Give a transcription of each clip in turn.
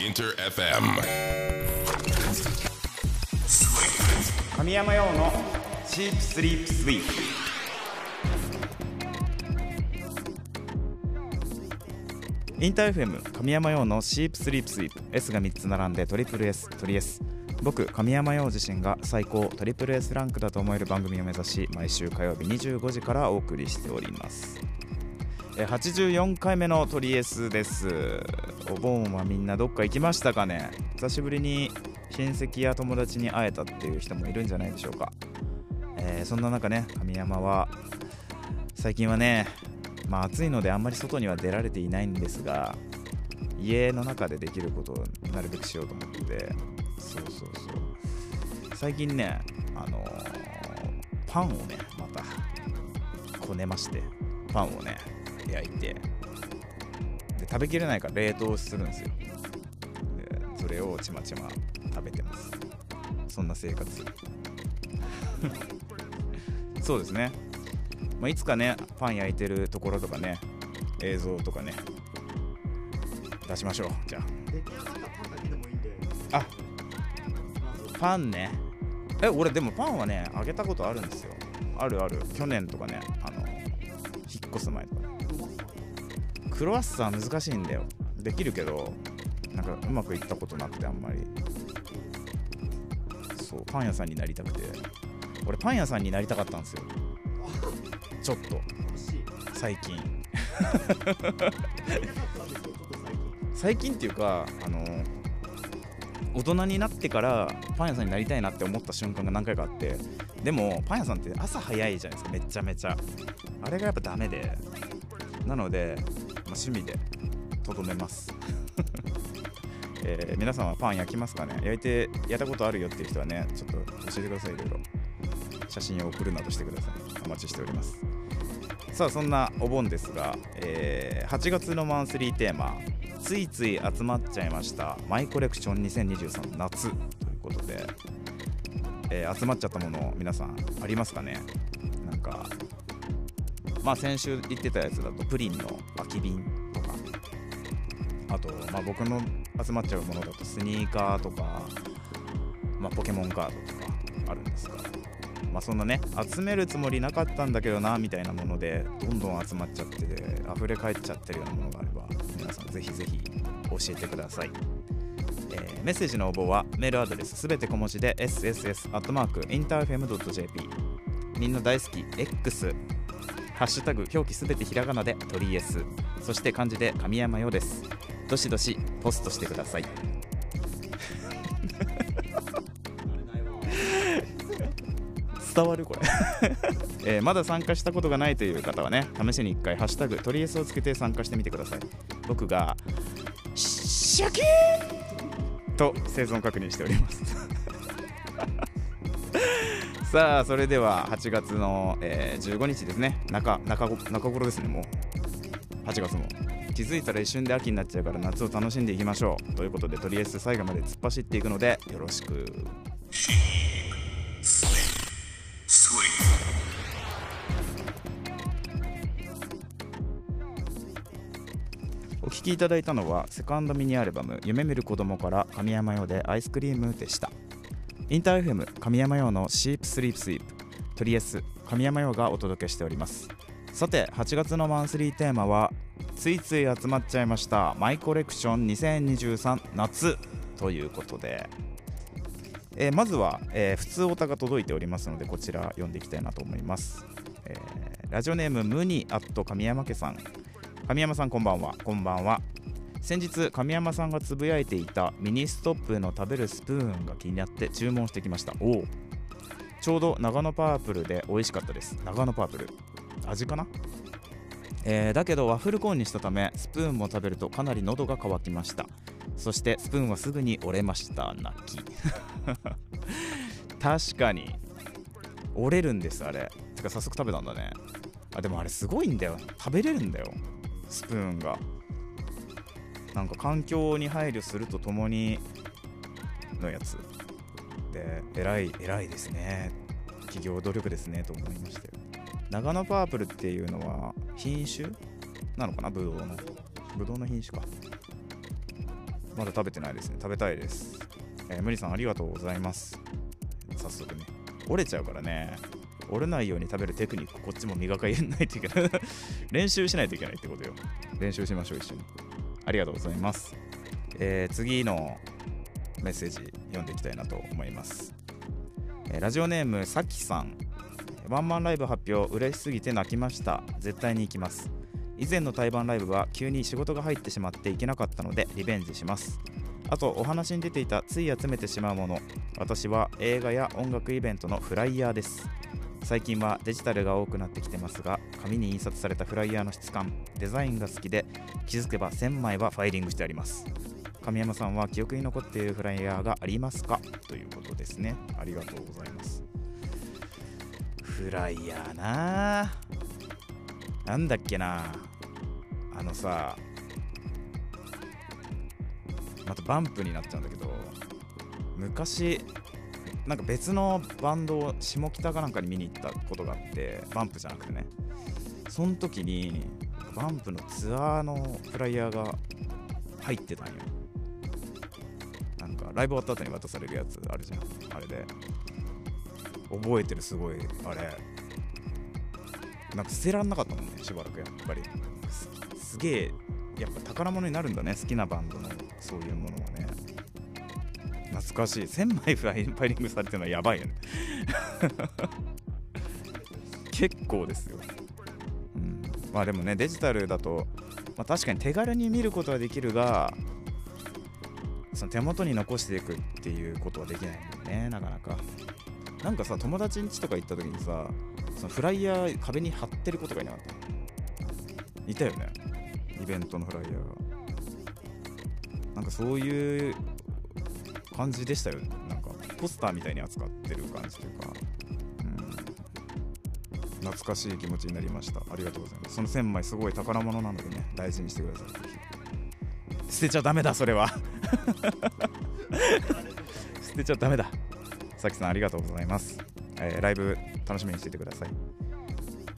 Inter FM. 神山用のシープスリープスイープ。インター FM 神山用のシープスリープスイープ。S が3つ並んでトリプル S トリ S 僕神山陽自身が最高トリプル S ランクだと思える番組を目指し毎週火曜日25時からお送りしております。84回目のトリエスです。お盆はみんなどっか行きましたかね？久しぶりに親戚や友達に会えたっていう人もいるんじゃないでしょうか、えーそんな中ね神山は最近はねまあ暑いのであんまり外には出られていないんですが家の中でできることをなるべくしようと思って。そうそうそう。最近ねあのーパンをねまたこねましてパンをね焼いて。で食べきれないから冷凍するんですよ。でそれをちまちま食べてます。そんな生活。そうですね、まあ、いつかねパン焼いてるところとかね映像とかね出しましょう。じゃあ。あパンね。え俺でもパンはねあげたことあるんですよ。あるある。去年とかねあの引っ越す前とか。クロワッサン難しいんだよ。できるけどなんかうまくいったことなくてあんまり。そうパン屋さんになりたくて。俺パン屋さんになりたかったんですよ。ちょっと。最近。最近っていうかあの大人になってからパン屋さんになりたいなって思った瞬間が何回かあって。でもパン屋さんって朝早いじゃないですか。めちゃめちゃ。あれがやっぱダメで。なので、趣味でとどめます、えー皆さんはパン焼きますかね？焼いてやったことあるよっていう人はねちょっと教えてください。いろいろ。写真を送るなどしてください。お待ちしております。さあそんなお盆ですが、えー8月のマンスリーテーマついつい集まっちゃいましたマイコレクション2023夏ということで、えー集まっちゃったもの皆さんありますかね？まあ先週言ってたやつだとプリンの空き瓶とか。あと、まあ、僕の集まっちゃうものだとスニーカーとか、まあ、ポケモンカードとかあるんですが、まあ、そんなね集めるつもりなかったんだけどなみたいなものでどんどん集まっちゃってて溢れ返っちゃってるようなものがあれば皆さんぜひぜひ教えてください、えーメッセージの応募はメールアドレスすべて小文字で sss.interfm.jp みんな大好き X ハッシュタグ表記すべてひらがなでトリエスそして漢字で神山よです。どしどしポストしてください。伝わるこれ、えーまだ参加したことがないという方はね試しに1回「ハッシュタグトリエス」をつけて参加してみてください。僕がシャキーンと生存確認しております。さあそれでは8月の、えー15日ですね。中中中頃ですねもう。8月も。気づいたら一瞬で秋になっちゃうから夏を楽しんでいきましょう。ということでとりあえず最後まで突っ走っていくのでよろしく。お聴きいただいたのはセカンドミニアルバム「夢見る子供から神山用でアイスクリームでした。インター FM 神山用のシープスリープスイープトリエス神山用がお届けしております。さて8月のマンスリーテーマはついつい集まっちゃいましたマイコレクション2023夏ということで。えーまずは、えー普通オタが届いておりますのでこちら読んでいきたいなと思います、えーラジオネームムニアット神山家さん。神山さんこんばんは。こんばんは。先日神山さんがつぶやいていたミニストップの食べるスプーンが気になって注文してきました。おおちょうど長野パープルで美味しかったです。長野パープル。味かな？えーだけどワッフルコーンにしたためスプーンも食べるとかなり喉が渇きました。そしてスプーンはすぐに折れました。泣き。確かに。折れるんですあれ。てか早速食べたんだね。あでもあれすごいんだよ。食べれるんだよ。スプーンが。なんか環境に配慮するとともにのやつ。で偉い偉いですね。企業努力ですねと思いましたよ。長野パープルっていうのは品種なのかな？ブドウの。ブドウの品種か。まだ食べてないですね。食べたいです、えー、無理さんありがとうございます。早速ね。折れちゃうからね。折れないように食べるテクニックこっちも磨かれないといけない。練習しないといけないってことよ。練習しましょう一緒に。ありがとうございます、えー次のメッセージ読んでいきたいなと思います、えーラジオネームさきさん。ワンマンライブ発表嬉しすぎて泣きました。絶対に行きます。以前の対バンライブは急に仕事が入ってしまって行けなかったのでリベンジします。あとお話に出ていたつい集めてしまうもの。私は映画や音楽イベントのフライヤーです。最近はデジタルが多くなってきてますが紙に印刷されたフライヤーの質感デザインが好きで気づけば1000枚はファイリングしてあります。神山さんは記憶に残っているフライヤーがありますか？ということですね。ありがとうございます。フライヤーな。あなんだっけな。あのさまたバンプになっちゃうんだけど昔なんか別のバンドを下北かなんかに見に行ったことがあってバンプじゃなくてね。その時にバンプのツアーのフライヤーが入ってたんよ。なんかライブ終わった後に渡されるやつあるじゃん。あれで。覚えてるすごいあれ。なんか捨てらんなかったもんねしばらくやっぱり。すげえやっぱ宝物になるんだね好きなバンドのそういうものはね。懐かしい。1000枚フライファイリングされてるのはやばいよね。結構ですよ、うん、まあでもねデジタルだと、まあ、確かに手軽に見ることはできるがその手元に残していくっていうことはできないんだよねなかなか。なんかさ友達ん家とか行った時にさそのフライヤー壁に貼ってる子とかいなかった？いたよね。イベントのフライヤーが。なんかそういう感じでしたよ。なんかポスターみたいに扱ってる感じというか、うん、懐かしい気持ちになりました。ありがとうございます。その1000枚すごい宝物なのでね大事にしてください。捨てちゃダメだそれは。捨てちゃダメだ。さきさんありがとうございます、えーライブ楽しみにしててください、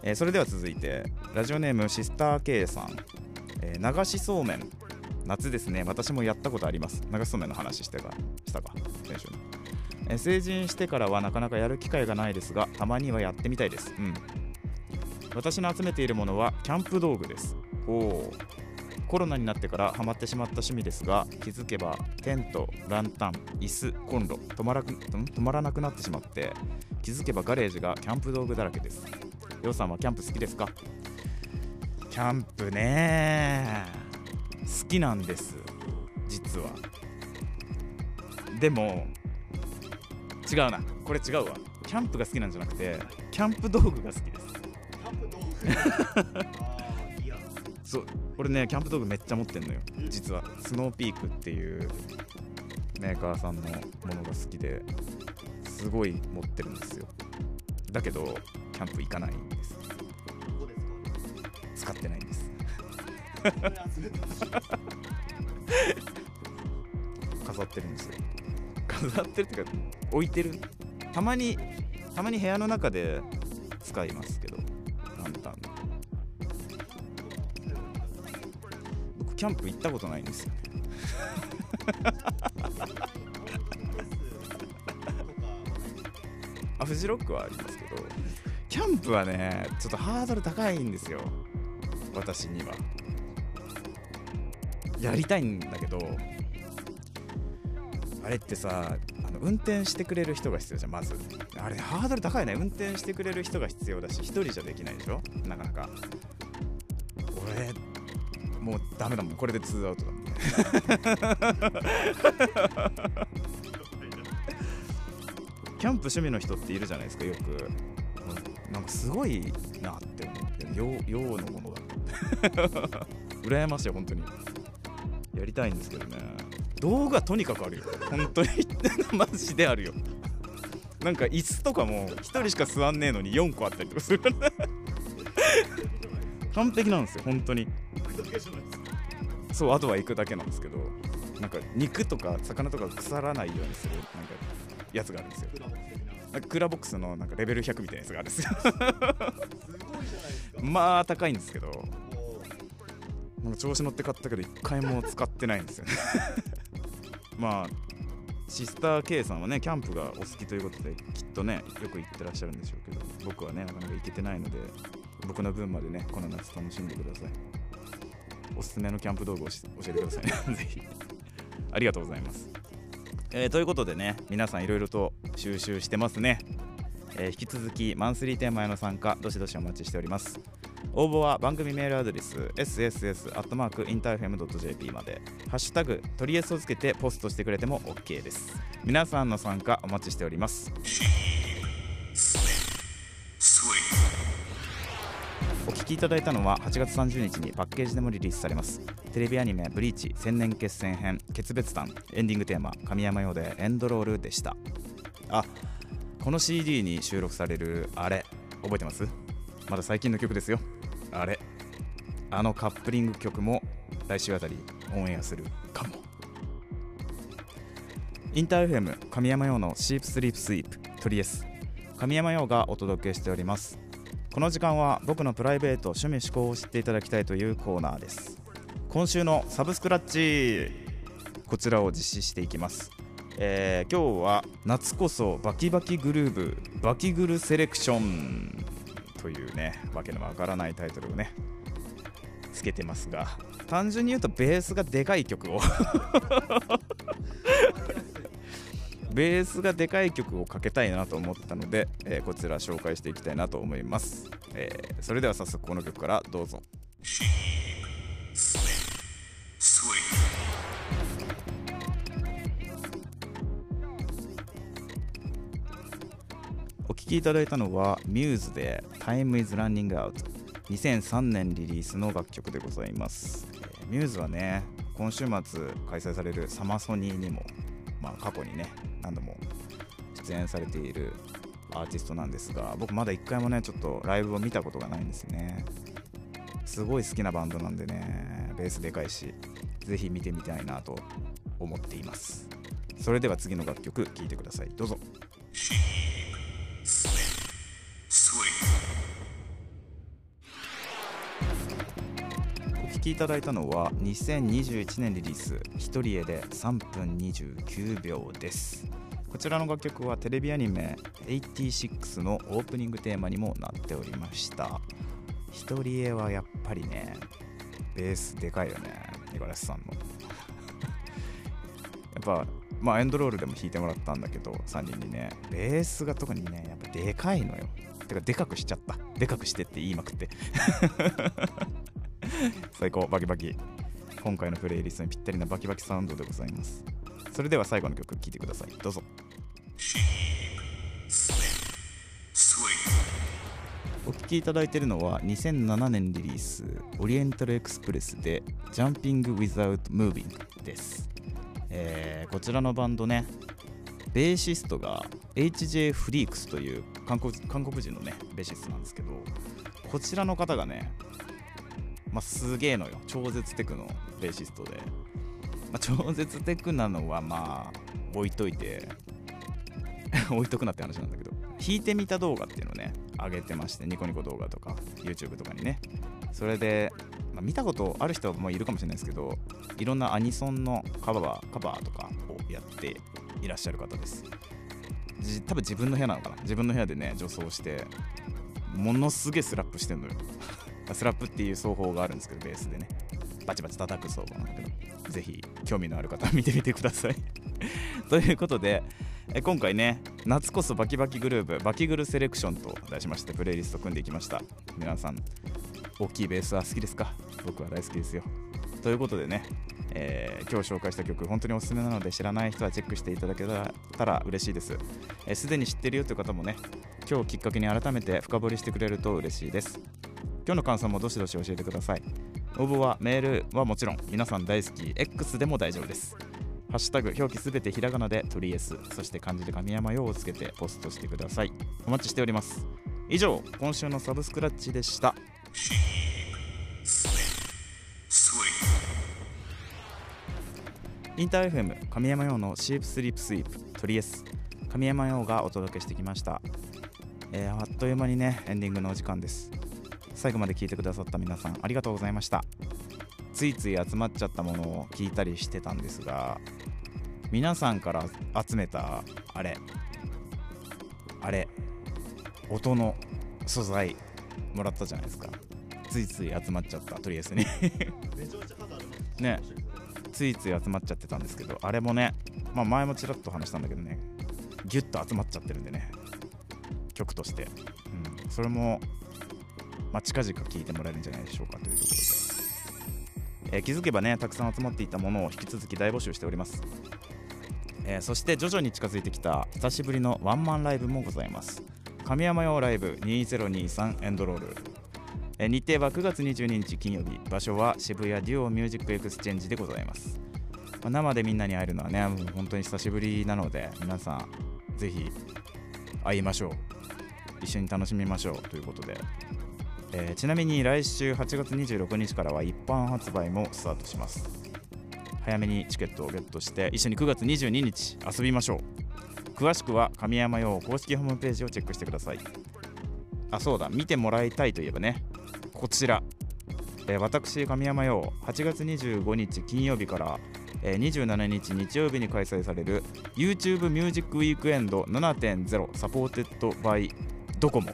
えーそれでは続いてラジオネームシスター K さん、えー流しそうめん。夏ですね。私もやったことあります。流しそうめんの話してかしたか先週の、え成人してからはなかなかやる機会がないですがたまにはやってみたいです。うん。私の集めているものはキャンプ道具です。おおコロナになってからハマってしまった趣味ですが気づけばテントランタン椅子コンロ止まら止まらなくなってしまって気づけばガレージがキャンプ道具だらけです。ようさんはキャンプ好きですか？キャンプね好きなんです実は。でも違うな。これ違うわ。キャンプが好きなんじゃなくてキャンプ道具が好きです。そう。俺ねキャンプ道具めっちゃ持ってんのよ。実は。スノーピークっていうメーカーさんのものが好きですごい持ってるんですよ。だけどキャンプ行かないんです。使ってないんです。飾ってるんですよ飾ってるっていうか置いてる。たまにたまに部屋の中で使いますけどランタン僕キャンプ行ったことないんですよ あフジロックはありますけどキャンプはねちょっとハードル高いんですよ。私には。やりたいんだけどあれってさあの運転してくれる人が必要じゃんまず。あれハードル高いね。運転してくれる人が必要だし一人じゃできないでしょ？なかなか。俺もうダメだもん。これで2アウトだもん。キャンプ趣味の人っているじゃないですかよく。なんかすごいなって思って。洋洋のものだ。羨ましい本当に。やりたいんですけどね。道具はとにかくあるよ。本当に。マジであるよ。なんか椅子とかも1人しか座んねえのに4個あったりとかする。完璧なんですよ本当に。そうあとは行くだけなんですけどなんか肉とか魚とか腐らないようにするなんかやつがあるんですよ。なんかクーラーボックスのなんかレベル100みたいなやつがあるんですよ。まあ高いんですけどなんか調子乗って買ったけど一回も使ってないんですよねまあシスター K さんはねキャンプがお好きということできっとねよく行ってらっしゃるんでしょうけど僕はねなかなか行けてないので僕の分までねこの夏楽しんでください。おすすめのキャンプ道具を教えてください。ね ぜひ。ありがとうございます、えーということでね皆さんいろいろと収集してますね、えー引き続きマンスリーテーマへの参加どしどしお待ちしております。応募は番組メールアドレス sss.interfm.jp まで。ハッシュタグトリエスをつけてポストしてくれても OK です。皆さんの参加お待ちしております。お聞きいただいたのは8月30日にパッケージでもリリースされます。テレビアニメ「ブリーチ千年決戦編決別譚」エンディングテーマ神山用でエンドロールでした。あこの CD に収録されるあれ覚えてます？まだ最近の曲ですよ。あれ。あのカップリング曲も来週あたりオンエアする。かも。インターフェム神山用のシープスリープスイープ。トリエス神山用がお届けしております。この時間は僕のプライベート趣味思考を知っていただきたいというコーナーです。今週のサブスクラッチこちらを実施していきます、えー今日は夏こそバキバキグルーブバキグルセレクションというねわけのわからないタイトルをねつけてますが単純に言うとベースがでかい曲を。ベースがでかい曲をかけたいなと思ったので、えーこちら紹介していきたいなと思います、えーそれでは早速この曲からどうぞ。きいただいたのは Muse で Time is Running Out 2003年リリースの楽曲でございます、えー Muse はね今週末開催されるサマソニーにも、まあ、過去にね何度も出演されているアーティストなんですが僕まだ一回もねちょっとライブを見たことがないんですね。すごい好きなバンドなんでねベースでかいしぜひ見てみたいなと思っています。それでは次の楽曲聴いてください。どうぞ。きいただいたのは2021年リリース「一人絵」で3分29秒です。こちらの楽曲はテレビアニメ「86」のオープニングテーマにもなっておりました。一人絵はやっぱりねベースでかいよね五十嵐さんの。やっぱまあエンドロールでも弾いてもらったんだけど3人にねベースが特にねやっぱでかいのよ。てかでかくしちゃった。でかくしてって言いまくって。最高バキバキ。今回のプレイリストにぴったりなバキバキサウンドでございます。それでは最後の曲聴いてください。どうぞ。お聴きいただいているのは2007年リリースオリエンタルエクスプレスで Jumping Without Moving です、えーこちらのバンドねベーシストが HJ フリークスという韓国韓国人のねベーシストなんですけどこちらの方がねまあすげえのよ。超絶テクのベーシストで、まあ、超絶テクなのはまあ置いといて。置いとくなって話なんだけど。弾いてみた動画っていうのをね上げてましてニコニコ動画とか YouTube とかにね。それで、まあ見たことある人もいるかもしれないですけどいろんなアニソンのカバーカバーとかをやっていらっしゃる方です。多分自分の部屋なのかな。自分の部屋でね女装してものすげえスラップしてんのよ。スラップっていう奏法があるんですけどベースでね。バチバチ叩く奏法なんだけど。ぜひ興味のある方は見てみてください。ということでえ今回ね夏こそバキバキグルーブバキグルセレクションと題しましてプレイリスト組んでいきました。皆さん大きいベースは好きですか？僕は大好きですよ。ということでね、えー今日紹介した曲本当におすすめなので知らない人はチェックしていただけたら嬉しいです。えすで、に知ってるよという方もね今日きっかけに改めて深掘りしてくれると嬉しいです。今日の感想もどしどし教えてください。応募はメールはもちろん皆さん大好き。X でも大丈夫です。ハッシュタグ表記すべてひらがなでトリエスそして漢字で神山用をつけてポストしてください。お待ちしております。以上今週のサブスクラッチでした。インター FM 神山用のシープスリープスイープトリエス神山用がお届けしてきました、えーあっという間にねエンディングのお時間です。最後まで聞いてくださった皆さんありがとうございました。ついつい集まっちゃったものを聞いたりしてたんですが皆さんから集めたあれあれ音の素材もらったじゃないですか。ついつい集まっちゃったとりあえずにね。ついつい集まっちゃってたんですけどあれもね、まあ、前もちらっと話したんだけどねギュッと集まっちゃってるんでね。曲として、うん、それも、まあ、近々聴いてもらえるんじゃないでしょうかというところで、えー気づけばねたくさん集まっていたものを引き続き大募集しております、えーそして徐々に近づいてきた久しぶりのワンマンライブもございます。神山羊ライブ2023エンドロール。え日程は9月22日金曜日。場所は渋谷 duo MUSIC EXCHANGE でございます、まあ生でみんなに会えるのはねもう本当に久しぶりなので皆さんぜひ会いましょう。一緒に楽しみましょうということで、えーちなみに来週8月26日からは一般発売もスタートします。早めにチケットをゲットして一緒に9月22日遊びましょう。詳しくは神山羊公式ホームページをチェックしてください。あそうだ。見てもらいたいといえばねこちら、えー私神山羊8月25日金曜日から、27日日曜日に開催される YouTube Music Weekend 7.0 supported byドコモ。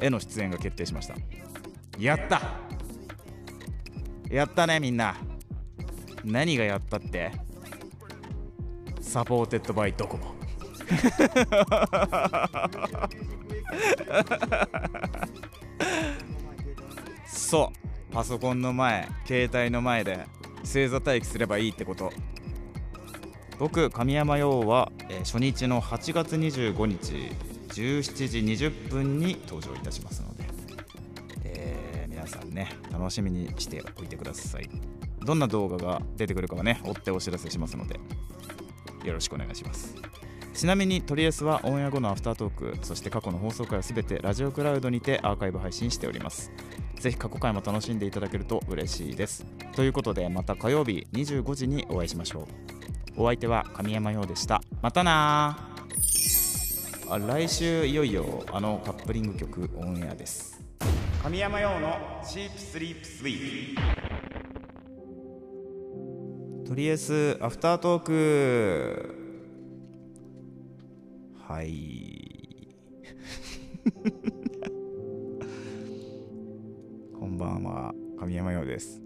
への出演が決定しました。やった。やったねみんな。何がやったって？サポーテッドバイドコモ。そう。パソコンの前携帯の前で正座待機すればいいってこと。僕神山陽は、えー初日の8月25日。17時20分に登場いたしますので、えー皆さんね楽しみにしておいてください。どんな動画が出てくるかはね追ってお知らせしますのでよろしくお願いします。ちなみにトリエスはオンエア後のアフタートークそして過去の放送回はすべてラジオクラウドにてアーカイブ配信しております。ぜひ過去回も楽しんでいただけると嬉しいです。ということでまた火曜日25時にお会いしましょう。お相手は神山陽でした。またなー。あ来週いよいよあのカップリング曲オンエアです。神山陽のチープスリープスイープとりあえずアフタートーク。はい。こんばんは神山陽です。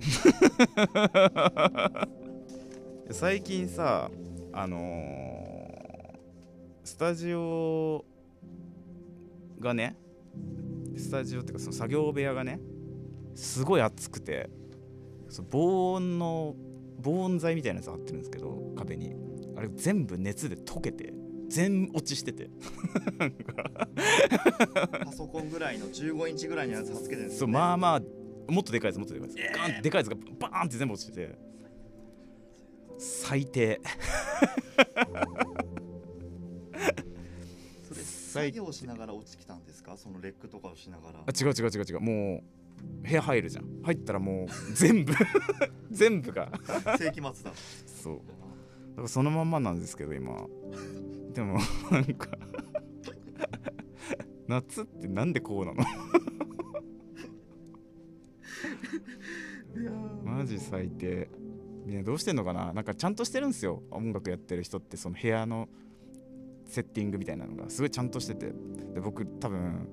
最近さあのースタジオがねスタジオっていうかその作業部屋がねすごい暑くてその防音の防音材みたいなやつ貼ってるんですけど壁に。あれ全部熱で溶けて全落ちしてて。パソコンぐらいの15インチぐらいのやつはつけてるんですそうよねまあまあもっとでかいやつもっとでかいやつ。ガー。ンってでかいやつがバーンって全部落ちてて。最低 作業しながら落ちてきたんですか？そのレックとかをしながら。あ違う違う違う違う。もう部屋入るじゃん。入ったらもう全部。全部が。世紀末だ。そう。だからそのまんまなんですけど今。でもなんか。夏ってなんでこうなの？マジ最低。みんなどうしてんのかな？なんかちゃんとしてるんですよ。音楽やってる人ってその部屋のセッティングみたいなのがすごいちゃんとしてて。で僕多分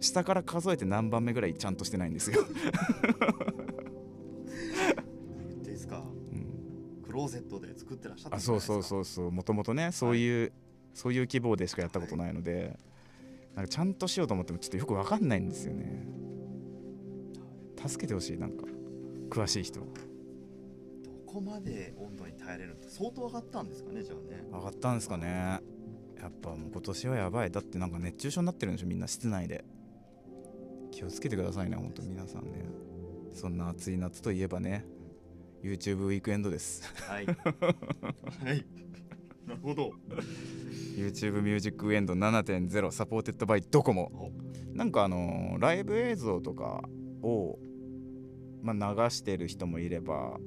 下から数えて何番目ぐらいちゃんとしてないんですよ、言っていいですか？うん。クローゼットで作ってらっしゃったあそうそううそうそう。もともとねそういう、そういう希望でしかやったことないので、なんかちゃんとしようと思ってもちょっとよくわかんないんですよね。助けてほしいなんか。詳しい人どこまで温度に耐えれるって相当上がったんですかねじゃあね。上がったんですかね。やっぱもう今年はやばい。だってなんか熱中症になってるんでしょみんな。室内で。気をつけてくださいね本当皆さんね。そんな暑い夏といえばね。YouTube ウィークエンドです。はい。はい。なるほど。YouTube ミュージックエンド7.0サポーテッドバイドコモ。なんかあのーライブ映像とかを、まあ、流してる人もいれば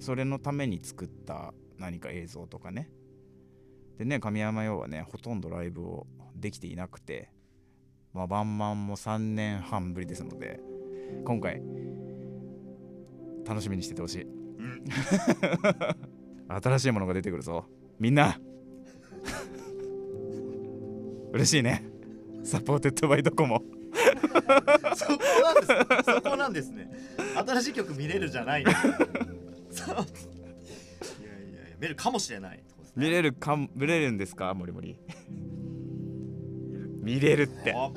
それのために作った何か映像とかね。でね神山陽はねほとんどライブをできていなくてまあバンマンも3年半ぶりですので今回楽しみにしててほしい。うん。新しいものが出てくるぞ。みんな。嬉しいね。サポーテッドバイドコモ。そこなんです。そこなんですね。新しい曲見れるじゃない。そう。いやいやいや見れるかもしれないね。見れるか見れるんですか？モリモリ見れるって。お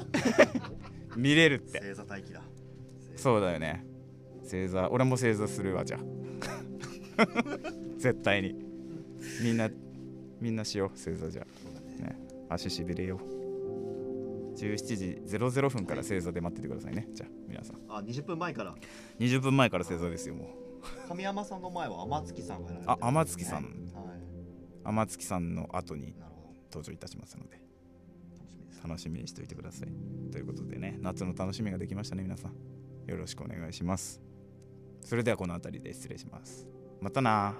見れるって。星座待機だ。そうだよね。正座。俺も正座するわじゃあ。絶対に。みんなみんなしよう正座じゃね。ね。足しびれよう。17時00分から正座で待っててくださいね。じゃあ皆さん。あ20分前から。20分前から正座ですよもう神山さんの前は天月さんがやられてあ天月さん。はい。天月さんの後に登場いたしますので楽しみにしておいてください。ということでね夏の楽しみができましたね皆さん。よろしくお願いします。それではこの辺りで失礼します。またな